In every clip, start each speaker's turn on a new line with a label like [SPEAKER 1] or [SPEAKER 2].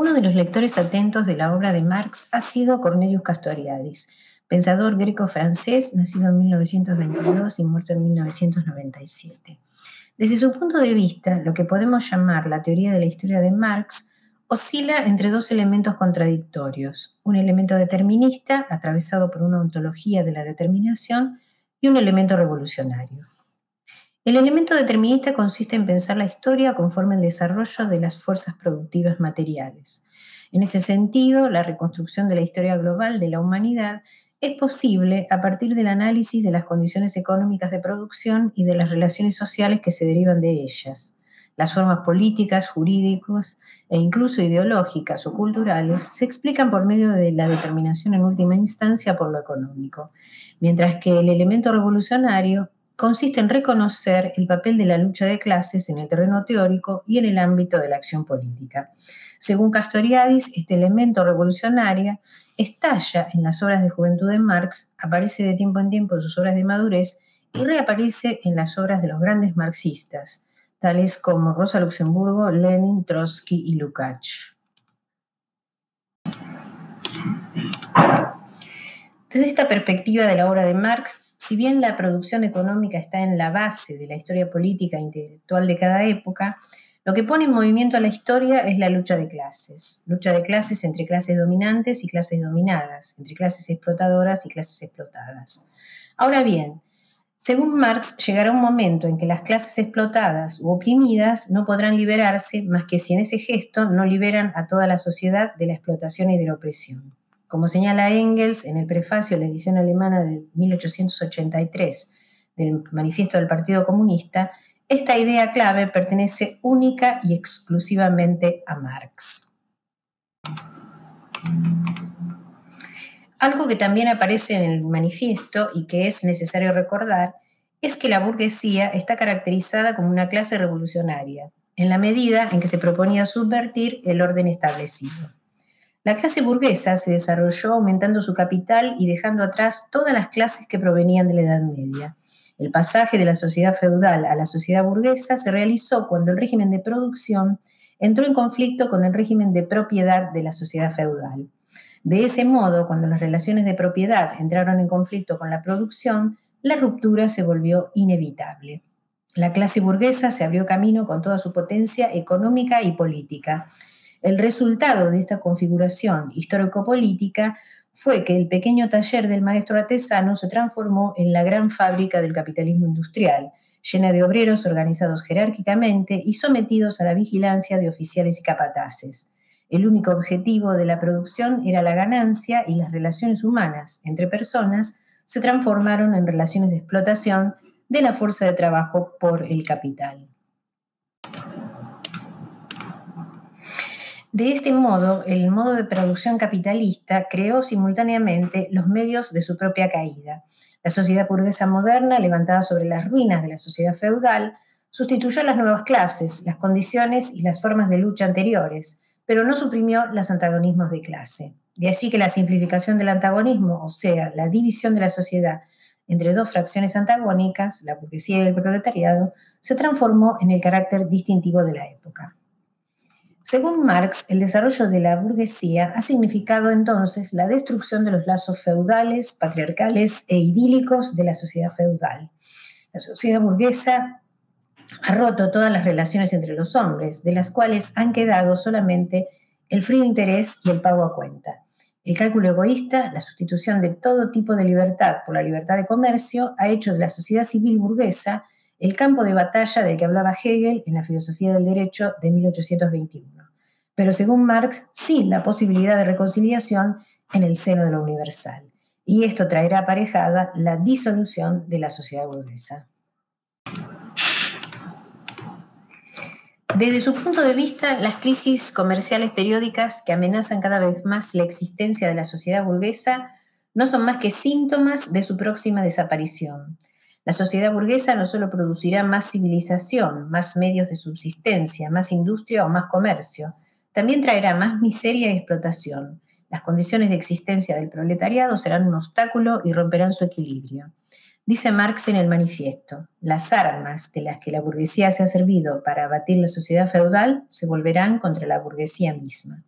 [SPEAKER 1] Uno de los lectores atentos de la obra de Marx ha sido Cornelius Castoriadis, pensador greco-francés, nacido en 1922 y muerto en 1997. Desde su punto de vista, lo que podemos llamar la teoría de la historia de Marx oscila entre dos elementos contradictorios, un elemento determinista, atravesado por una ontología de la determinación, y un elemento revolucionario. El elemento determinista consiste en pensar la historia conforme el desarrollo de las fuerzas productivas materiales. En este sentido, la reconstrucción de la historia global de la humanidad es posible a partir del análisis de las condiciones económicas de producción y de las relaciones sociales que se derivan de ellas. Las formas políticas, jurídicas e incluso ideológicas o culturales se explican por medio de la determinación en última instancia por lo económico, mientras que el elemento revolucionario consiste en reconocer el papel de la lucha de clases en el terreno teórico y en el ámbito de la acción política. Según Castoriadis, este elemento revolucionario estalla en las obras de juventud de Marx, aparece de tiempo en tiempo en sus obras de madurez y reaparece en las obras de los grandes marxistas, tales como Rosa Luxemburgo, Lenin, Trotsky y Lukács. Desde esta perspectiva de la obra de Marx, si bien la producción económica está en la base de la historia política e intelectual de cada época, lo que pone en movimiento a la historia es la lucha de clases, lucha de clases entre clases dominantes y clases dominadas, entre clases explotadoras y clases explotadas. Ahora bien, según Marx, llegará un momento en que las clases explotadas u oprimidas no podrán liberarse más que si en ese gesto no liberan a toda la sociedad de la explotación y de la opresión. Como señala Engels en el prefacio de la edición alemana de 1883 del Manifiesto del Partido Comunista, esta idea clave pertenece única y exclusivamente a Marx. Algo que también aparece en el manifiesto y que es necesario recordar es que la burguesía está caracterizada como una clase revolucionaria, en la medida en que se proponía subvertir el orden establecido. La clase burguesa se desarrolló aumentando su capital y dejando atrás todas las clases que provenían de la Edad Media. El pasaje de la sociedad feudal a la sociedad burguesa se realizó cuando el régimen de producción entró en conflicto con el régimen de propiedad de la sociedad feudal. De ese modo, cuando las relaciones de propiedad entraron en conflicto con la producción, la ruptura se volvió inevitable. La clase burguesa se abrió camino con toda su potencia económica y política. El resultado de esta configuración histórico-política fue que el pequeño taller del maestro artesano se transformó en la gran fábrica del capitalismo industrial, llena de obreros organizados jerárquicamente y sometidos a la vigilancia de oficiales y capataces. El único objetivo de la producción era la ganancia y las relaciones humanas entre personas se transformaron en relaciones de explotación de la fuerza de trabajo por el capital. De este modo, el modo de producción capitalista creó simultáneamente los medios de su propia caída. La sociedad burguesa moderna, levantada sobre las ruinas de la sociedad feudal, sustituyó las nuevas clases, las condiciones y las formas de lucha anteriores, pero no suprimió los antagonismos de clase. De allí que la simplificación del antagonismo, o sea, la división de la sociedad entre dos fracciones antagónicas, la burguesía y el proletariado, se transformó en el carácter distintivo de la época. Según Marx, el desarrollo de la burguesía ha significado entonces la destrucción de los lazos feudales, patriarcales e idílicos de la sociedad feudal. La sociedad burguesa ha roto todas las relaciones entre los hombres, de las cuales han quedado solamente el frío interés y el pago a cuenta. El cálculo egoísta, la sustitución de todo tipo de libertad por la libertad de comercio, ha hecho de la sociedad civil burguesa el campo de batalla del que hablaba Hegel en la filosofía del derecho de 1821 pero según Marx, sí la posibilidad de reconciliación en el seno de lo universal. Y esto traerá aparejada la disolución de la sociedad burguesa. Desde su punto de vista, las crisis comerciales periódicas que amenazan cada vez más la existencia de la sociedad burguesa no son más que síntomas de su próxima desaparición. La sociedad burguesa no solo producirá más civilización, más medios de subsistencia, más industria o más comercio, también traerá más miseria y explotación. Las condiciones de existencia del proletariado serán un obstáculo y romperán su equilibrio. Dice Marx en el manifiesto, las armas de las que la burguesía se ha servido para abatir la sociedad feudal se volverán contra la burguesía misma.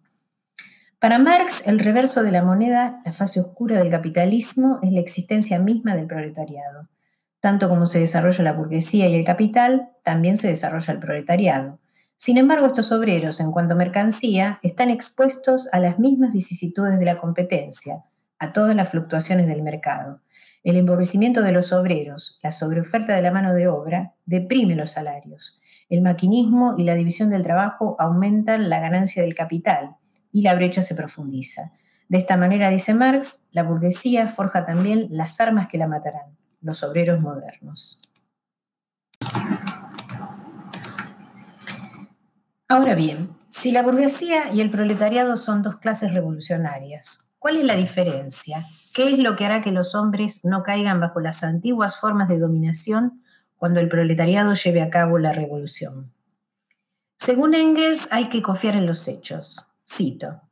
[SPEAKER 1] Para Marx, el reverso de la moneda, la fase oscura del capitalismo, es la existencia misma del proletariado. Tanto como se desarrolla la burguesía y el capital, también se desarrolla el proletariado. Sin embargo, estos obreros, en cuanto a mercancía, están expuestos a las mismas vicisitudes de la competencia, a todas las fluctuaciones del mercado. El empobrecimiento de los obreros, la sobreoferta de la mano de obra, deprime los salarios. El maquinismo y la división del trabajo aumentan la ganancia del capital y la brecha se profundiza. De esta manera, dice Marx, la burguesía forja también las armas que la matarán, los obreros modernos. Ahora bien, si la burguesía y el proletariado son dos clases revolucionarias, ¿cuál es la diferencia? ¿Qué es lo que hará que los hombres no caigan bajo las antiguas formas de dominación cuando el proletariado lleve a cabo la revolución? Según Engels, hay que confiar en los hechos. Cito,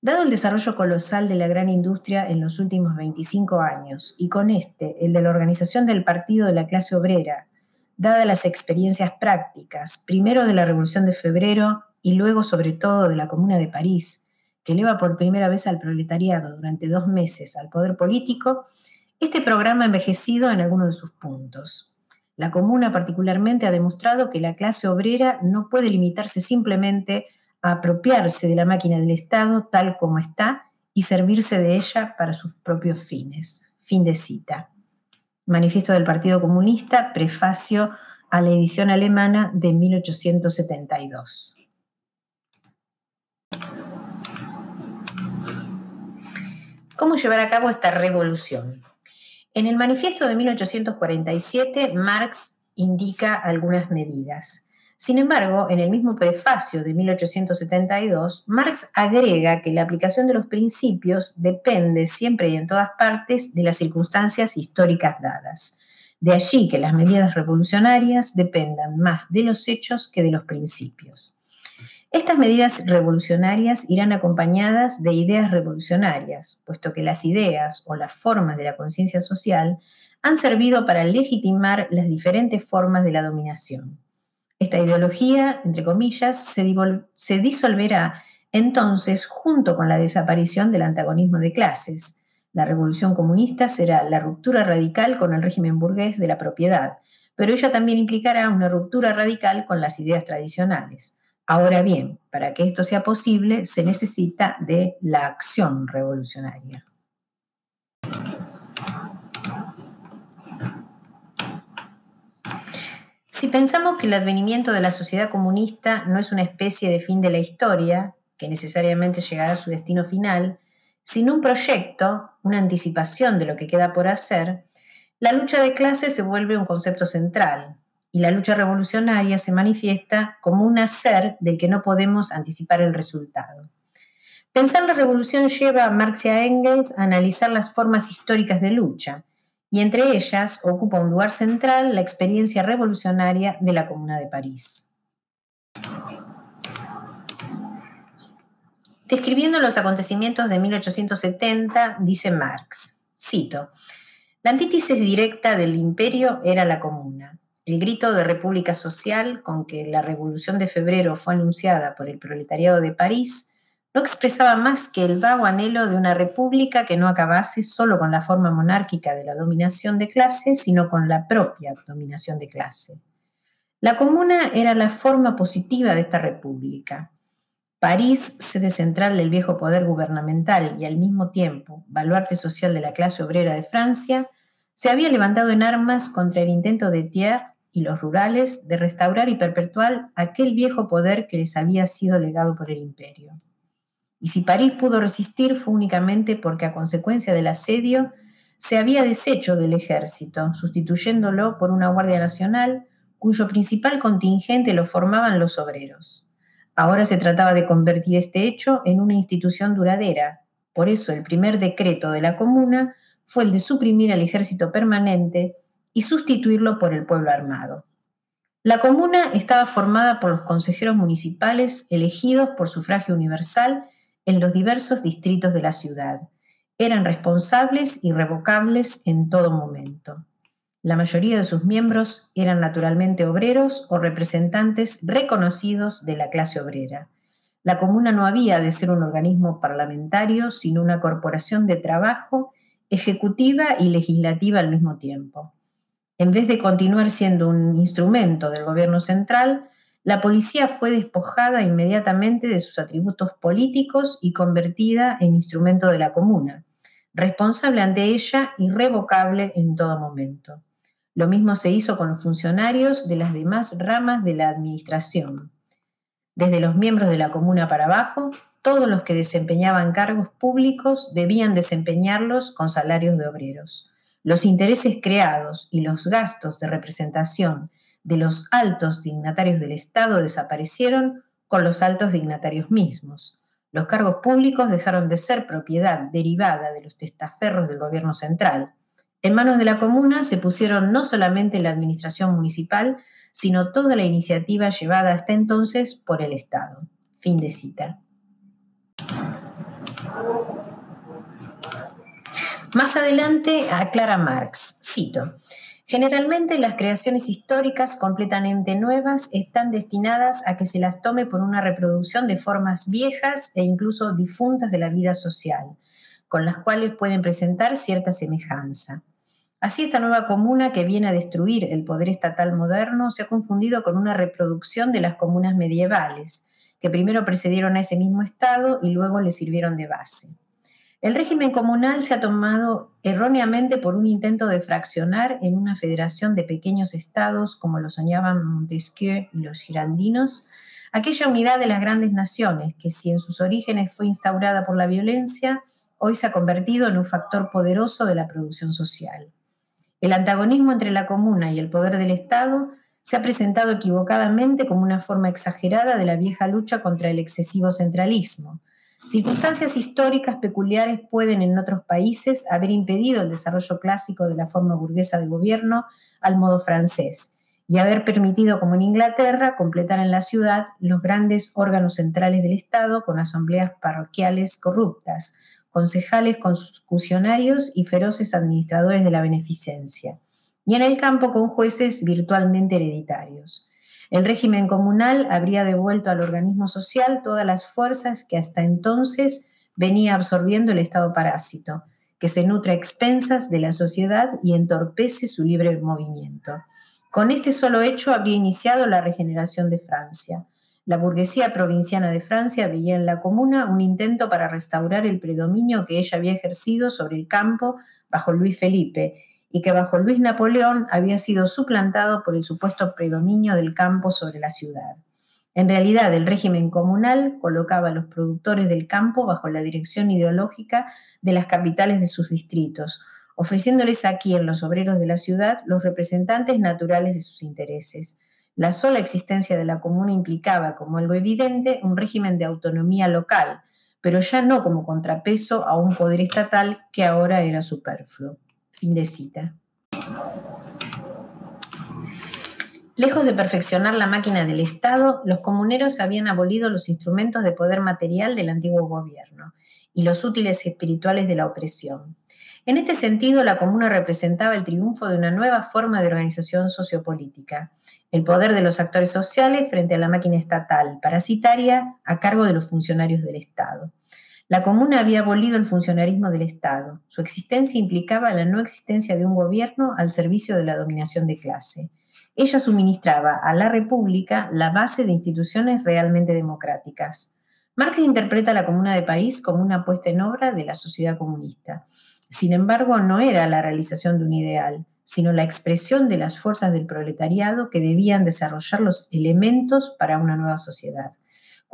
[SPEAKER 1] Dado el desarrollo colosal de la gran industria en los últimos 25 años y con este, el de la organización del Partido de la Clase Obrera, dadas las experiencias prácticas, primero de la Revolución de Febrero y luego sobre todo de la Comuna de París, que eleva por primera vez al proletariado durante dos meses al poder político, este programa ha envejecido en algunos de sus puntos. La Comuna particularmente ha demostrado que la clase obrera no puede limitarse simplemente a apropiarse de la máquina del Estado tal como está y servirse de ella para sus propios fines. Fin de cita. Manifiesto del Partido Comunista, prefacio a la edición alemana de 1872. ¿Cómo llevar a cabo esta revolución? En el manifiesto de 1847, Marx indica algunas medidas. Sin embargo, en el mismo prefacio de 1872, Marx agrega que la aplicación de los principios depende siempre y en todas partes de las circunstancias históricas dadas. De allí que las medidas revolucionarias dependan más de los hechos que de los principios. Estas medidas revolucionarias irán acompañadas de ideas revolucionarias, puesto que las ideas o las formas de la conciencia social han servido para legitimar las diferentes formas de la dominación. Esta ideología, entre comillas, se, disolverá entonces junto con la desaparición del antagonismo de clases. La revolución comunista será la ruptura radical con el régimen burgués de la propiedad, pero ella también implicará una ruptura radical con las ideas tradicionales. Ahora bien, para que esto sea posible se necesita de la acción revolucionaria. Si pensamos que el advenimiento de la sociedad comunista no es una especie de fin de la historia, que necesariamente llegará a su destino final, sino un proyecto, una anticipación de lo que queda por hacer, la lucha de clases se vuelve un concepto central y la lucha revolucionaria se manifiesta como un hacer del que no podemos anticipar el resultado. Pensar la revolución lleva a Marx y a Engels a analizar las formas históricas de lucha, y entre ellas ocupa un lugar central la experiencia revolucionaria de la Comuna de París. Describiendo los acontecimientos de 1870, dice Marx, cito, la antítesis directa del imperio era la comuna. El grito de república social con que la revolución de febrero fue anunciada por el proletariado de París no expresaba más que el vago anhelo de una república que no acabase solo con la forma monárquica de la dominación de clase, sino con la propia dominación de clase. La comuna era la forma positiva de esta república. París, sede central del viejo poder gubernamental y al mismo tiempo baluarte social de la clase obrera de Francia, se había levantado en armas contra el intento de Thiers y los rurales de restaurar y perpetuar aquel viejo poder que les había sido legado por el imperio. Y si París pudo resistir fue únicamente porque a consecuencia del asedio se había deshecho del ejército, sustituyéndolo por una Guardia Nacional cuyo principal contingente lo formaban los obreros. Ahora se trataba de convertir este hecho en una institución duradera. Por eso el primer decreto de la comuna fue el de suprimir al ejército permanente y sustituirlo por el pueblo armado. La comuna estaba formada por los consejeros municipales elegidos por sufragio universal en los diversos distritos de la ciudad. Eran responsables y revocables en todo momento. La mayoría de sus miembros eran naturalmente obreros o representantes reconocidos de la clase obrera. La comuna no había de ser un organismo parlamentario, sino una corporación de trabajo ejecutiva y legislativa al mismo tiempo. En vez de continuar siendo un instrumento del gobierno central, la policía fue despojada inmediatamente de sus atributos políticos y convertida en instrumento de la comuna, responsable ante ella y revocable en todo momento. Lo mismo se hizo con los funcionarios de las demás ramas de la administración. Desde los miembros de la comuna para abajo, todos los que desempeñaban cargos públicos debían desempeñarlos con salarios de obreros. Los intereses creados y los gastos de representación de los altos dignatarios del Estado desaparecieron con los altos dignatarios mismos. Los cargos públicos dejaron de ser propiedad derivada de los testaferros del gobierno central. En manos de la comuna se pusieron no solamente la administración municipal, sino toda la iniciativa llevada hasta entonces por el Estado. Fin de cita. Más adelante aclara Marx, cito, Generalmente las creaciones históricas completamente nuevas están destinadas a que se las tome por una reproducción de formas viejas e incluso difuntas de la vida social, con las cuales pueden presentar cierta semejanza. Así esta nueva comuna que viene a destruir el poder estatal moderno se ha confundido con una reproducción de las comunas medievales, que primero precedieron a ese mismo estado y luego le sirvieron de base. El régimen comunal se ha tomado erróneamente por un intento de fraccionar en una federación de pequeños estados, como lo soñaban Montesquieu y los girandinos, aquella unidad de las grandes naciones que si en sus orígenes fue instaurada por la violencia, hoy se ha convertido en un factor poderoso de la producción social. El antagonismo entre la comuna y el poder del Estado se ha presentado equivocadamente como una forma exagerada de la vieja lucha contra el excesivo centralismo, Circunstancias históricas peculiares pueden en otros países haber impedido el desarrollo clásico de la forma burguesa de gobierno al modo francés y haber permitido, como en Inglaterra, completar en la ciudad los grandes órganos centrales del Estado con asambleas parroquiales corruptas, concejales concusionarios y feroces administradores de la beneficencia, y en el campo con jueces virtualmente hereditarios. El régimen comunal habría devuelto al organismo social todas las fuerzas que hasta entonces venía absorbiendo el Estado parásito, que se nutre a expensas de la sociedad y entorpece su libre movimiento. Con este solo hecho habría iniciado la regeneración de Francia. La burguesía provinciana de Francia veía en la comuna un intento para restaurar el predominio que ella había ejercido sobre el campo bajo Luis Felipe y que bajo Luis Napoleón había sido suplantado por el supuesto predominio del campo sobre la ciudad. En realidad, el régimen comunal colocaba a los productores del campo bajo la dirección ideológica de las capitales de sus distritos, ofreciéndoles aquí en los obreros de la ciudad los representantes naturales de sus intereses. La sola existencia de la comuna implicaba, como algo evidente, un régimen de autonomía local, pero ya no como contrapeso a un poder estatal que ahora era superfluo. Fin de cita. Lejos de perfeccionar la máquina del Estado, los comuneros habían abolido los instrumentos de poder material del antiguo gobierno y los útiles espirituales de la opresión. En este sentido, la comuna representaba el triunfo de una nueva forma de organización sociopolítica, el poder de los actores sociales frente a la máquina estatal, parasitaria, a cargo de los funcionarios del Estado. La comuna había abolido el funcionarismo del Estado. Su existencia implicaba la no existencia de un gobierno al servicio de la dominación de clase. Ella suministraba a la República la base de instituciones realmente democráticas. Marx interpreta la Comuna de París como una puesta en obra de la sociedad comunista. Sin embargo, no era la realización de un ideal, sino la expresión de las fuerzas del proletariado que debían desarrollar los elementos para una nueva sociedad.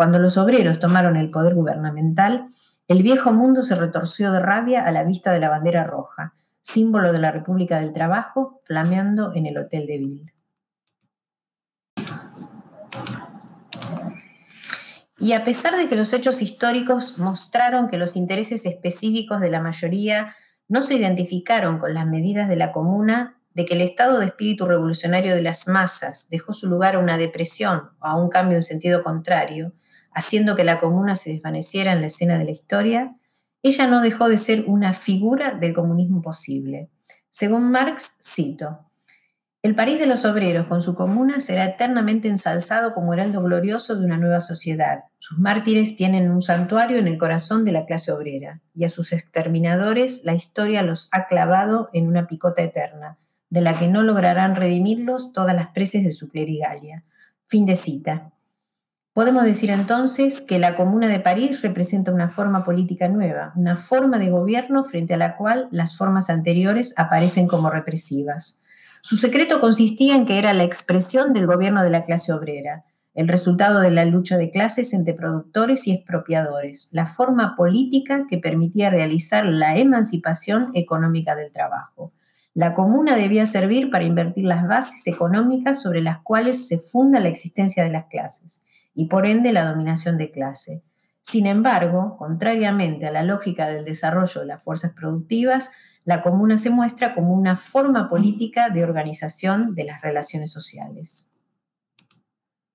[SPEAKER 1] Cuando los obreros tomaron el poder gubernamental, el viejo mundo se retorció de rabia a la vista de la bandera roja, símbolo de la República del Trabajo, flameando en el Hotel de Ville. Y a pesar de que los hechos históricos mostraron que los intereses específicos de la mayoría no se identificaron con las medidas de la comuna, de que el estado de espíritu revolucionario de las masas dejó su lugar a una depresión o a un cambio en sentido contrario, haciendo que la comuna se desvaneciera en la escena de la historia, ella no dejó de ser una figura del comunismo posible. Según Marx, cito, El París de los obreros, con su comuna, será eternamente ensalzado como heraldo glorioso de una nueva sociedad. Sus mártires tienen un santuario en el corazón de la clase obrera, y a sus exterminadores la historia los ha clavado en una picota eterna, de la que no lograrán redimirlos todas las preces de su clerigalia. Fin de cita. Podemos decir entonces que la Comuna de París representa una forma política nueva, una forma de gobierno frente a la cual las formas anteriores aparecen como represivas. Su secreto consistía en que era la expresión del gobierno de la clase obrera, el resultado de la lucha de clases entre productores y expropiadores, la forma política que permitía realizar la emancipación económica del trabajo. La comuna debía servir para invertir las bases económicas sobre las cuales se funda la existencia de las clases y por ende la dominación de clase. Sin embargo, contrariamente a la lógica del desarrollo de las fuerzas productivas, la comuna se muestra como una forma política de organización de las relaciones sociales.